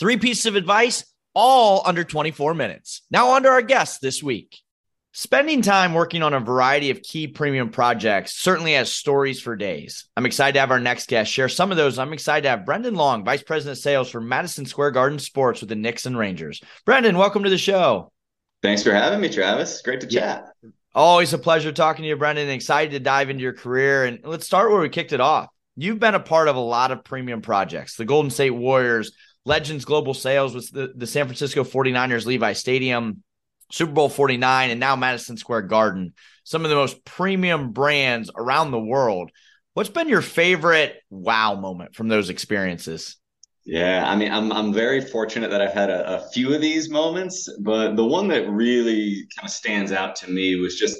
Three pieces of advice, all under 24 minutes. Now, on to our guests this week. Spending time working on a variety of key premium projects certainly has stories for days. I'm excited to have our next guest share some of those. I'm excited to have Brendan Long, Vice President of Sales for Madison Square Garden Sports with the Knicks and Rangers. Brendan, welcome to the show. Thanks for having me, Travis. Great to chat. Yeah. Always a pleasure talking to you, Brendan. Excited to dive into your career. And let's start where we kicked it off. You've been a part of a lot of premium projects, the Golden State Warriors, Legends Global Sales with the, the San Francisco 49ers Levi Stadium, Super Bowl 49, and now Madison Square Garden. Some of the most premium brands around the world. What's been your favorite wow moment from those experiences? Yeah, I mean, I'm I'm very fortunate that I've had a, a few of these moments, but the one that really kind of stands out to me was just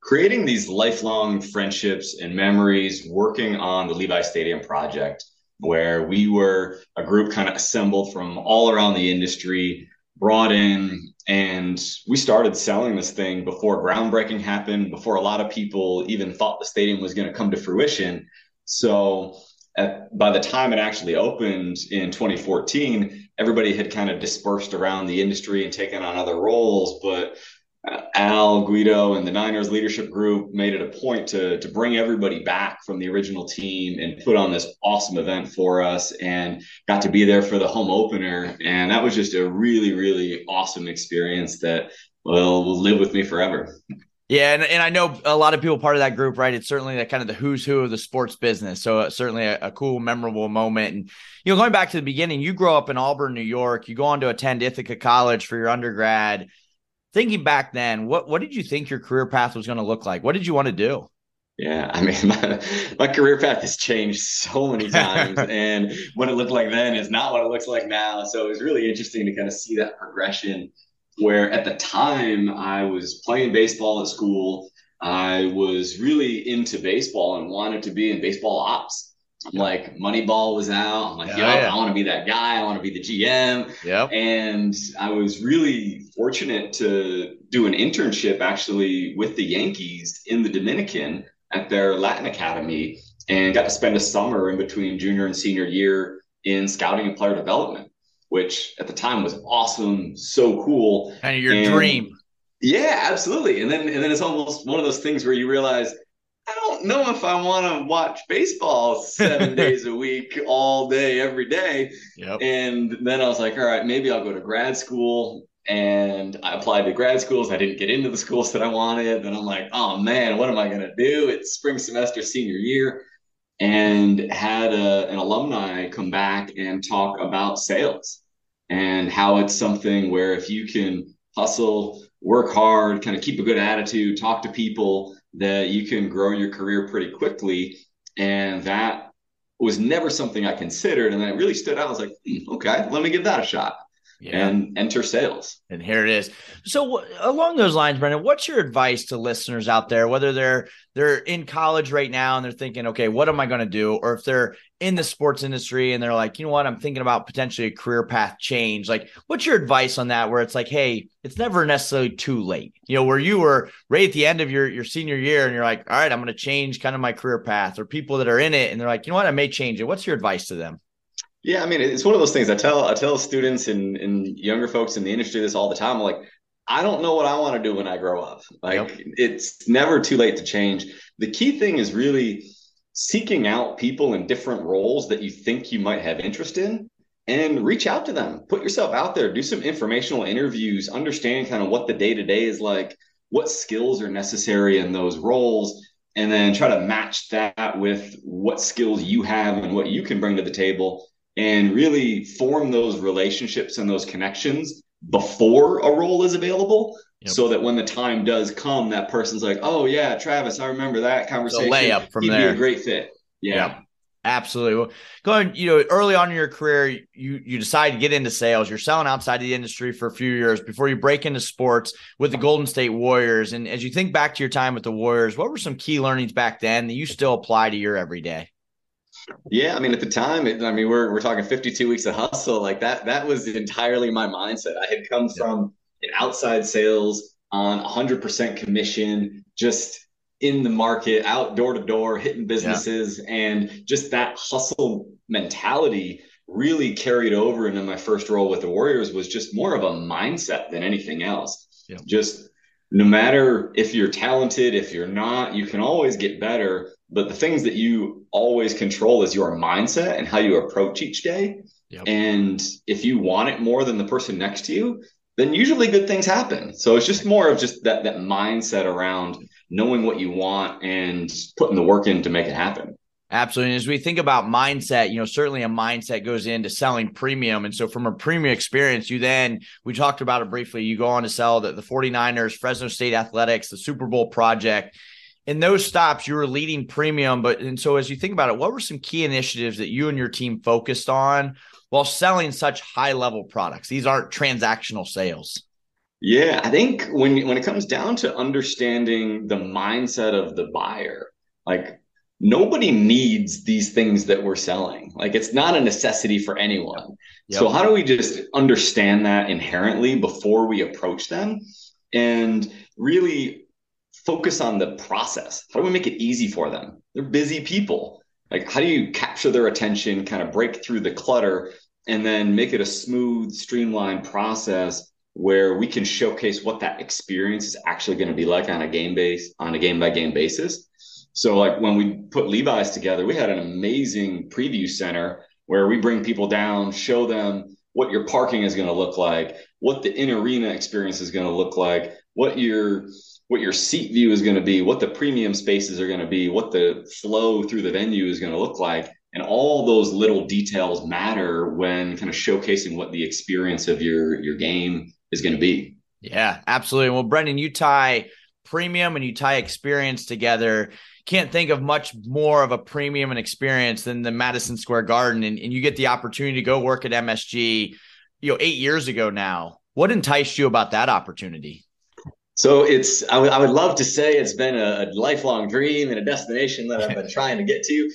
creating these lifelong friendships and memories working on the Levi Stadium project where we were a group kind of assembled from all around the industry, brought in, and we started selling this thing before groundbreaking happened, before a lot of people even thought the stadium was going to come to fruition. So at, by the time it actually opened in 2014, everybody had kind of dispersed around the industry and taken on other roles. But Al Guido and the Niners leadership group made it a point to to bring everybody back from the original team and put on this awesome event for us and got to be there for the home opener and that was just a really really awesome experience that will will live with me forever. Yeah, and, and I know a lot of people part of that group, right? It's certainly that kind of the who's who of the sports business. So uh, certainly a, a, cool, memorable moment. And you know, going back to the beginning, you grow up in Auburn, New York. You go on to attend Ithaca College for your undergrad thinking back then, what what did you think your career path was going to look like? What did you want to do? Yeah, I mean, my, my career path has changed so many times, and what it looked like then is not what it looks like now. So it was really interesting to kind of see that progression. Where at the time I was playing baseball at school, I was really into baseball and wanted to be in baseball ops. I'm like Moneyball was out. I'm like, yeah, yo, yeah. I want to be that guy. I want to be the GM. Yep. And I was really fortunate to do an internship actually with the Yankees in the Dominican at their Latin Academy and got to spend a summer in between junior and senior year in scouting and player development, which at the time was awesome, so cool. Kind of your and, dream. Yeah, absolutely. And then and then it's almost one of those things where you realize don't know if I want to watch baseball seven days a week, all day, every day. Yep. And then I was like, all right, maybe I'll go to grad school. And I applied to grad schools. I didn't get into the schools that I wanted. Then I'm like, oh man, what am I going to do? It's spring semester, senior year. And had a, an alumni come back and talk about sales and how it's something where if you can hustle, work hard, kind of keep a good attitude, talk to people, that you can grow your career pretty quickly. And that was never something I considered. And then it really stood out. I was like, hmm, okay, let me give that a shot yeah. and enter sales. And here it is. So along those lines, Brendan, what's your advice to listeners out there, whether they're they're in college right now and they're thinking, okay, what am I going to do? Or if they're in the sports industry and they're like, you know what, I'm thinking about potentially a career path change. Like, what's your advice on that? Where it's like, hey, it's never necessarily too late. You know, where you were right at the end of your your senior year and you're like, all right, I'm going to change kind of my career path. Or people that are in it and they're like, you know what, I may change it. What's your advice to them? Yeah, I mean, it's one of those things. I tell I tell students and, and younger folks in the industry this all the time. I'm like, I don't know what I want to do when I grow up. Like, yep. it's never too late to change. The key thing is really seeking out people in different roles that you think you might have interest in and reach out to them. Put yourself out there, do some informational interviews, understand kind of what the day to day is like, what skills are necessary in those roles, and then try to match that with what skills you have and what you can bring to the table and really form those relationships and those connections before a role is available yep. so that when the time does come that person's like oh yeah travis i remember that conversation layup from He'd there be a great fit yeah yep. Absolutely. Well, going, you know, early on in your career, you you decide to get into sales. You're selling outside of the industry for a few years before you break into sports with the Golden State Warriors. And as you think back to your time with the Warriors, what were some key learnings back then that you still apply to your everyday? Yeah, I mean, at the time, it, I mean, we're we're talking 52 weeks of hustle. Like that, that was entirely my mindset. I had come from an outside sales on 100% commission, just in the market, out door to door, hitting businesses, yeah. and just that hustle mentality really carried over into my first role with the Warriors was just more of a mindset than anything else. Yeah. Just no matter if you're talented, if you're not, you can always get better. But the things that you always control is your mindset and how you approach each day. Yep. And if you want it more than the person next to you, then usually good things happen. So it's just more of just that that mindset around knowing what you want and putting the work in to make it happen. Absolutely. And as we think about mindset, you know, certainly a mindset goes into selling premium. And so from a premium experience, you then, we talked about it briefly, you go on to sell the, the 49ers, Fresno State Athletics, the Super Bowl project. In those stops, you were leading premium. But and so as you think about it, what were some key initiatives that you and your team focused on while selling such high level products? These aren't transactional sales. Yeah, I think when when it comes down to understanding the mindset of the buyer, like nobody needs these things that we're selling. Like it's not a necessity for anyone. Yep. So how do we just understand that inherently before we approach them and really focus on the process? How do we make it easy for them? They're busy people. Like how do you capture their attention, kind of break through the clutter and then make it a smooth, streamlined process where we can showcase what that experience is actually going to be like on a game base on a game by game basis. So like when we put Levi's together, we had an amazing preview center where we bring people down, show them what your parking is going to look like, what the in arena experience is going to look like, what your what your seat view is going to be, what the premium spaces are going to be, what the flow through the venue is going to look like. And all those little details matter when kind of showcasing what the experience of your your game is going to be. Yeah, absolutely. Well, Brendan, you tie premium and you tie experience together. Can't think of much more of a premium and experience than the Madison Square Garden. And, and you get the opportunity to go work at MSG, you know, eight years ago now. What enticed you about that opportunity? So it's, I, w- I would love to say it's been a, a lifelong dream and a destination that I've been trying to get to.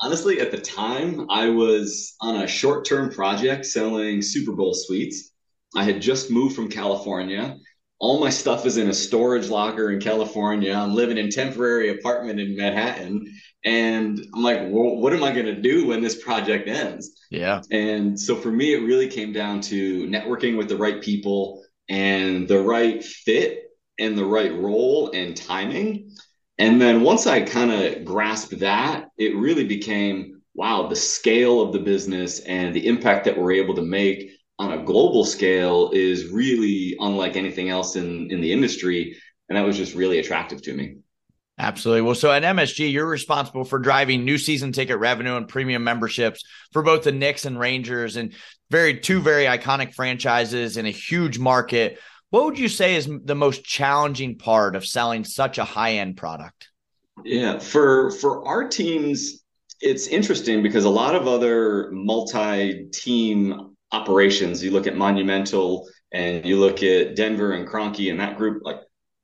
Honestly, at the time, I was on a short term project selling Super Bowl suites. I had just moved from California. All my stuff is in a storage locker in California. I'm living in temporary apartment in Manhattan. And I'm like, well, what am I going to do when this project ends? Yeah. And so for me, it really came down to networking with the right people and the right fit and the right role and timing. And then once I kind of grasped that, it really became wow, the scale of the business and the impact that we're able to make on a global scale is really unlike anything else in in the industry and that was just really attractive to me Absolutely. Well, so at MSG, you're responsible for driving new season ticket revenue and premium memberships for both the Knicks and Rangers, and very two very iconic franchises in a huge market. What would you say is the most challenging part of selling such a high end product? Yeah, for for our teams, it's interesting because a lot of other multi team operations, you look at Monumental and you look at Denver and Kroenke and that group, like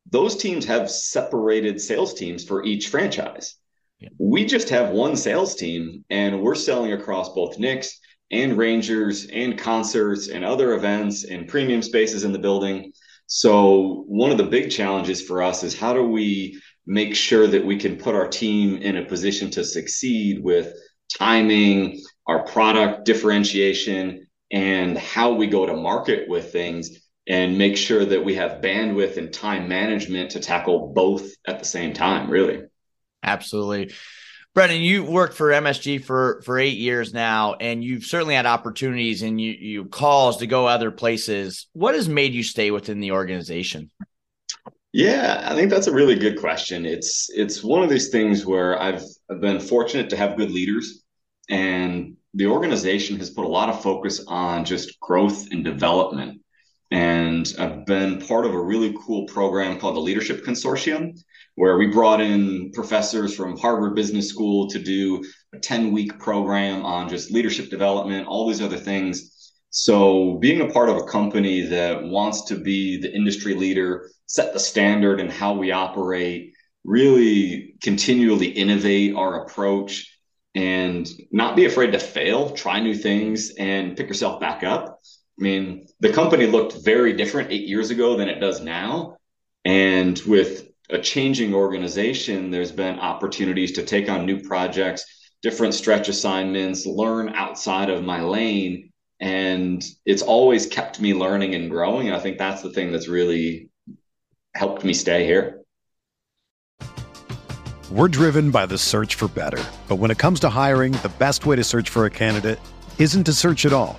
those teams have separated sales teams for each franchise. Yeah. We just have one sales team and we're selling across both Knicks and Rangers and concerts and other events and premium spaces in the building. So, one of the big challenges for us is how do we make sure that we can put our team in a position to succeed with timing, our product differentiation, and how we go to market with things and make sure that we have bandwidth and time management to tackle both at the same time, really. Absolutely. Brendan, you worked for MSG for for eight years now, and you've certainly had opportunities and you you calls to go other places. What has made you stay within the organization? Yeah, I think that's a really good question. It's it's one of these things where I've, I've been fortunate to have good leaders, and the organization has put a lot of focus on just growth and development. And I've been part of a really cool program called the Leadership Consortium, where we brought in professors from Harvard Business School to do a 10 week program on just leadership development, all these other things. So, being a part of a company that wants to be the industry leader, set the standard in how we operate, really continually innovate our approach, and not be afraid to fail, try new things, and pick yourself back up. I mean, the company looked very different eight years ago than it does now. And with a changing organization, there's been opportunities to take on new projects, different stretch assignments, learn outside of my lane. And it's always kept me learning and growing. And I think that's the thing that's really helped me stay here. We're driven by the search for better. But when it comes to hiring, the best way to search for a candidate isn't to search at all.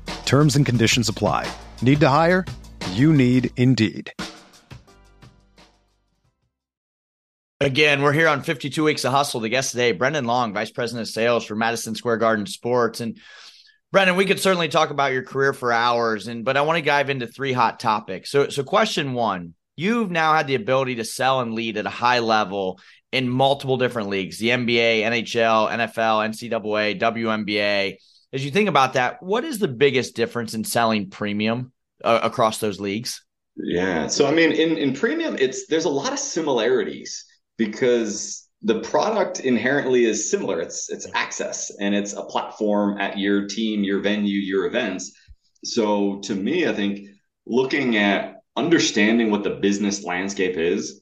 Terms and conditions apply. Need to hire? You need Indeed. Again, we're here on 52 Weeks of Hustle. The guest today, Brendan Long, Vice President of Sales for Madison Square Garden Sports. And Brendan, we could certainly talk about your career for hours, and but I want to dive into three hot topics. So, so question one: You've now had the ability to sell and lead at a high level in multiple different leagues: the NBA, NHL, NFL, NCAA, WNBA. As you think about that, what is the biggest difference in selling premium uh, across those leagues? Yeah, so I mean, in in premium, it's there's a lot of similarities because the product inherently is similar. It's it's access and it's a platform at your team, your venue, your events. So to me, I think looking at understanding what the business landscape is,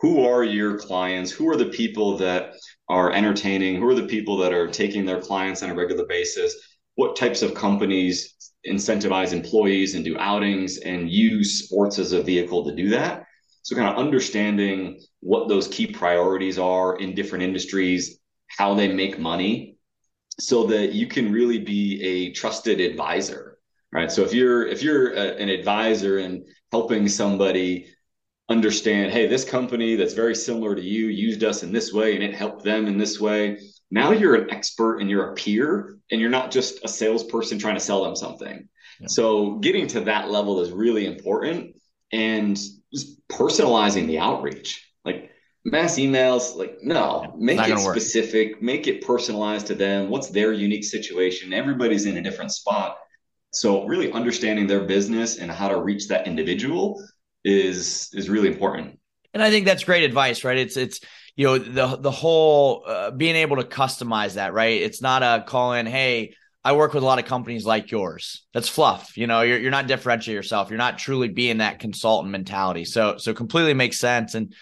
who are your clients, who are the people that are entertaining, who are the people that are taking their clients on a regular basis, what types of companies incentivize employees and do outings and use sports as a vehicle to do that. So kind of understanding what those key priorities are in different industries, how they make money, so that you can really be a trusted advisor, right? So if you're if you're a, an advisor and helping somebody understand, hey, this company that's very similar to you used us in this way and it helped them in this way. Now you're an expert and you're a peer and you're not just a salesperson trying to sell them something. Yeah. So getting to that level is really important and just personalizing the outreach like mass emails like no make it specific work. make it personalized to them what's their unique situation everybody's in a different spot so really understanding their business and how to reach that individual is is really important and i think that's great advice right it's it's you know the the whole uh, being able to customize that right it's not a call in hey I work with a lot of companies like yours. That's fluff. You know, you're you're not differentiating yourself. You're not truly being that consultant mentality. So so completely makes sense. And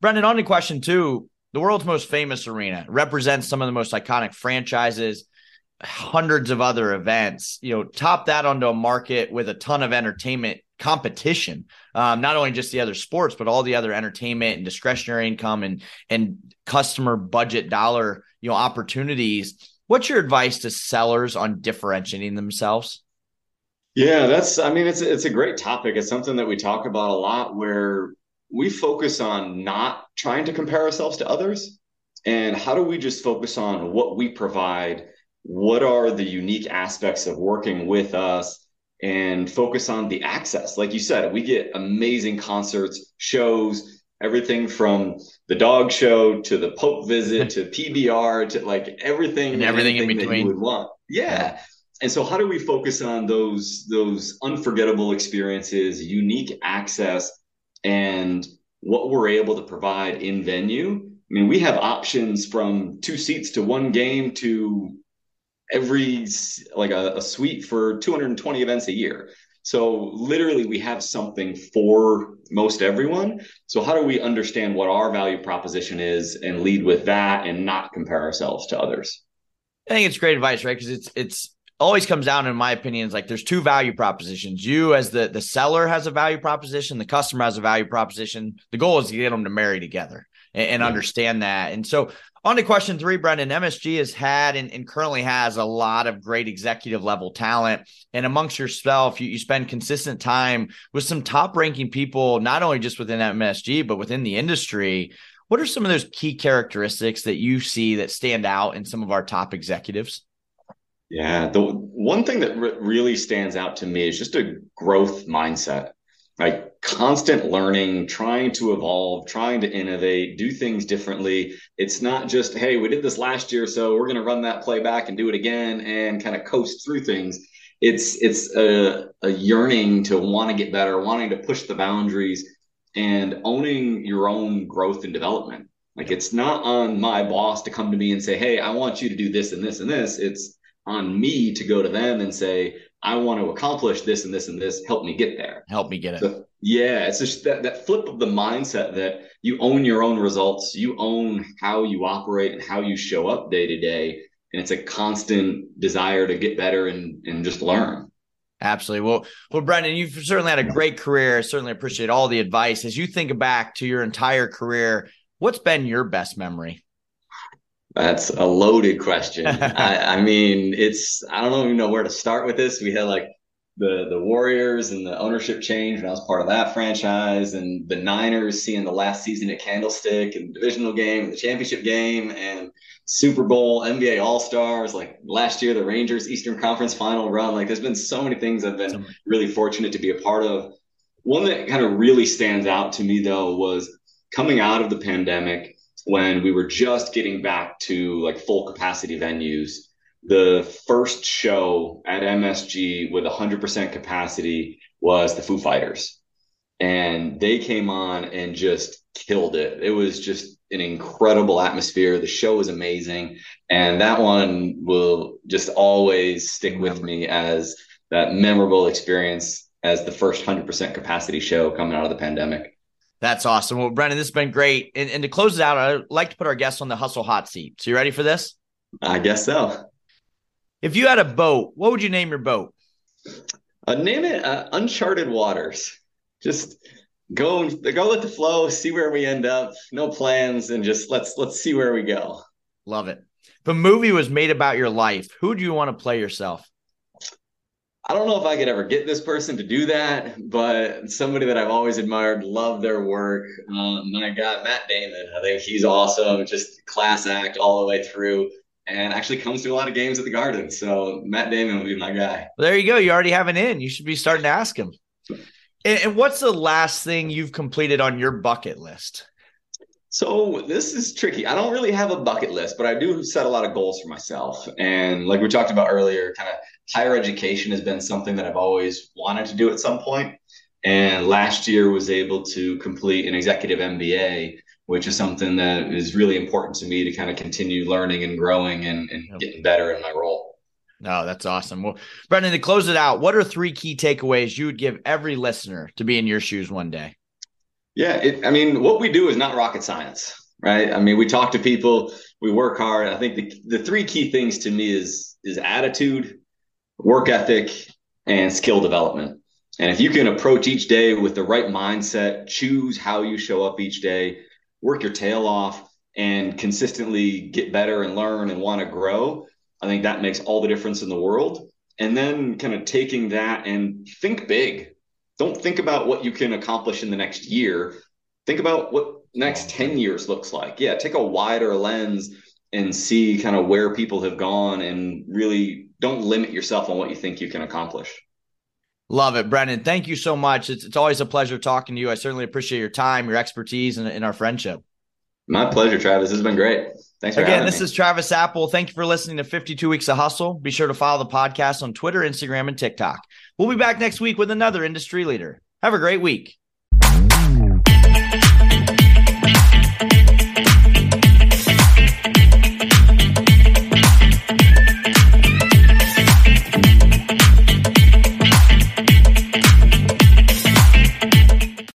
Brendan, on to question two, the world's most famous arena represents some of the most iconic franchises, hundreds of other events. You know, top that onto a market with a ton of entertainment competition. Um, not only just the other sports, but all the other entertainment and discretionary income and and customer budget dollar you know opportunities What's your advice to sellers on differentiating themselves? Yeah, that's I mean it's it's a great topic. It's something that we talk about a lot where we focus on not trying to compare ourselves to others and how do we just focus on what we provide what are the unique aspects of working with us and focus on the access. Like you said, we get amazing concerts, shows, everything from the dog show to the Pope visit to PBR to like everything and everything in between that you would want. Yeah. yeah. And so how do we focus on those those unforgettable experiences, unique access and what we're able to provide in venue? I mean, we have options from two seats to one game to every like a, a suite for 220 events a year. So literally we have something for most everyone. So how do we understand what our value proposition is and lead with that and not compare ourselves to others? I think it's great advice, right? Because it's it's always comes down, in my opinion, is like there's two value propositions. You as the the seller has a value proposition, the customer has a value proposition. The goal is to get them to marry together and, and understand that. And so on to question three, Brendan. MSG has had and, and, currently has a lot of great executive level talent. And amongst yourself, you, you spend consistent time with some top ranking people, not only just within MSG, but within the industry. What are some of those key characteristics that you see that stand out in some of our top executives? Yeah, the one thing that re- really stands out to me is just a growth mindset like constant learning, trying to evolve, trying to innovate, do things differently. It's not just, hey, we did this last year, so we're going to run that play back and do it again and kind of coast through things. It's it's a, a yearning to want to get better, wanting to push the boundaries and owning your own growth and development. Like it's not on my boss to come to me and say, "Hey, I want you to do this and this and this." It's on me to go to them and say, I want to accomplish this and this and this. Help me get there. Help me get it. So, yeah, it's just that that flip of the mindset that you own your own results, you own how you operate and how you show up day to day, and it's a constant desire to get better and and just learn. Absolutely. Well, well, Brendan, you've certainly had a great career. I certainly appreciate all the advice. As you think back to your entire career, what's been your best memory? That's a loaded question. I, I, mean, it's I don't even know where to start with this. We had like the the Warriors and the ownership change when I was part of that franchise, and the Niners seeing the last season at Candlestick and divisional game and the championship game and Super Bowl, NBA All Stars. Like last year, the Rangers Eastern Conference Final run. Like there's been so many things I've been really fortunate to be a part of. One that kind of really stands out to me though was coming out of the pandemic when we were just getting back to like full capacity venues. The first show at MSG with 100% capacity was the Foo Fighters. And they came on and just killed it. It was just an incredible atmosphere. The show was amazing. And that one will just always stick with me as that memorable experience as the first 100% capacity show coming out of the pandemic. That's awesome. Well, Brendan, this has been great. And, and to close it out, I'd like to put our guests on the hustle hot seat. So you ready for this? I guess so. If you had a boat, what would you name your boat? Uh, name it uh, Uncharted Waters. Just go go with the flow, see where we end up. No plans, and just let's let's see where we go. Love it. If a movie was made about your life, who do you want to play yourself? I don't know if I could ever get this person to do that, but somebody that I've always admired, love their work. Uh, my God, Matt Damon. I think he's awesome. Just class act all the way through, and actually comes to a lot of games at the Garden. So Matt Damon would be my guy. Well, there you go. You already have an in. You should be starting to ask him. And, and what's the last thing you've completed on your bucket list? So this is tricky. I don't really have a bucket list, but I do set a lot of goals for myself. And like we talked about earlier, kind of higher education has been something that I've always wanted to do at some point. And last year was able to complete an executive MBA, which is something that is really important to me to kind of continue learning and growing and, and getting better in my role. No, that's awesome. Well, Brendan, to close it out, what are three key takeaways you would give every listener to be in your shoes one day? Yeah, it, I mean, what we do is not rocket science, right? I mean, we talk to people, we work hard. I think the the three key things to me is is attitude, work ethic, and skill development. And if you can approach each day with the right mindset, choose how you show up each day, work your tail off, and consistently get better and learn and want to grow, I think that makes all the difference in the world. And then kind of taking that and think big don't think about what you can accomplish in the next year. Think about what next 10 years looks like. Yeah, take a wider lens and see kind of where people have gone and really don't limit yourself on what you think you can accomplish. Love it, Brendan. Thank you so much. It's, it's always a pleasure talking to you. I certainly appreciate your time, your expertise, and, and our friendship. My pleasure, Travis. This has been great. Thanks for Again, this me. is Travis Apel. Thank you for listening to 52 Weeks of Hustle. Be sure to follow the podcast on Twitter, Instagram, and TikTok. We'll be back next week with another industry leader. Have a great week.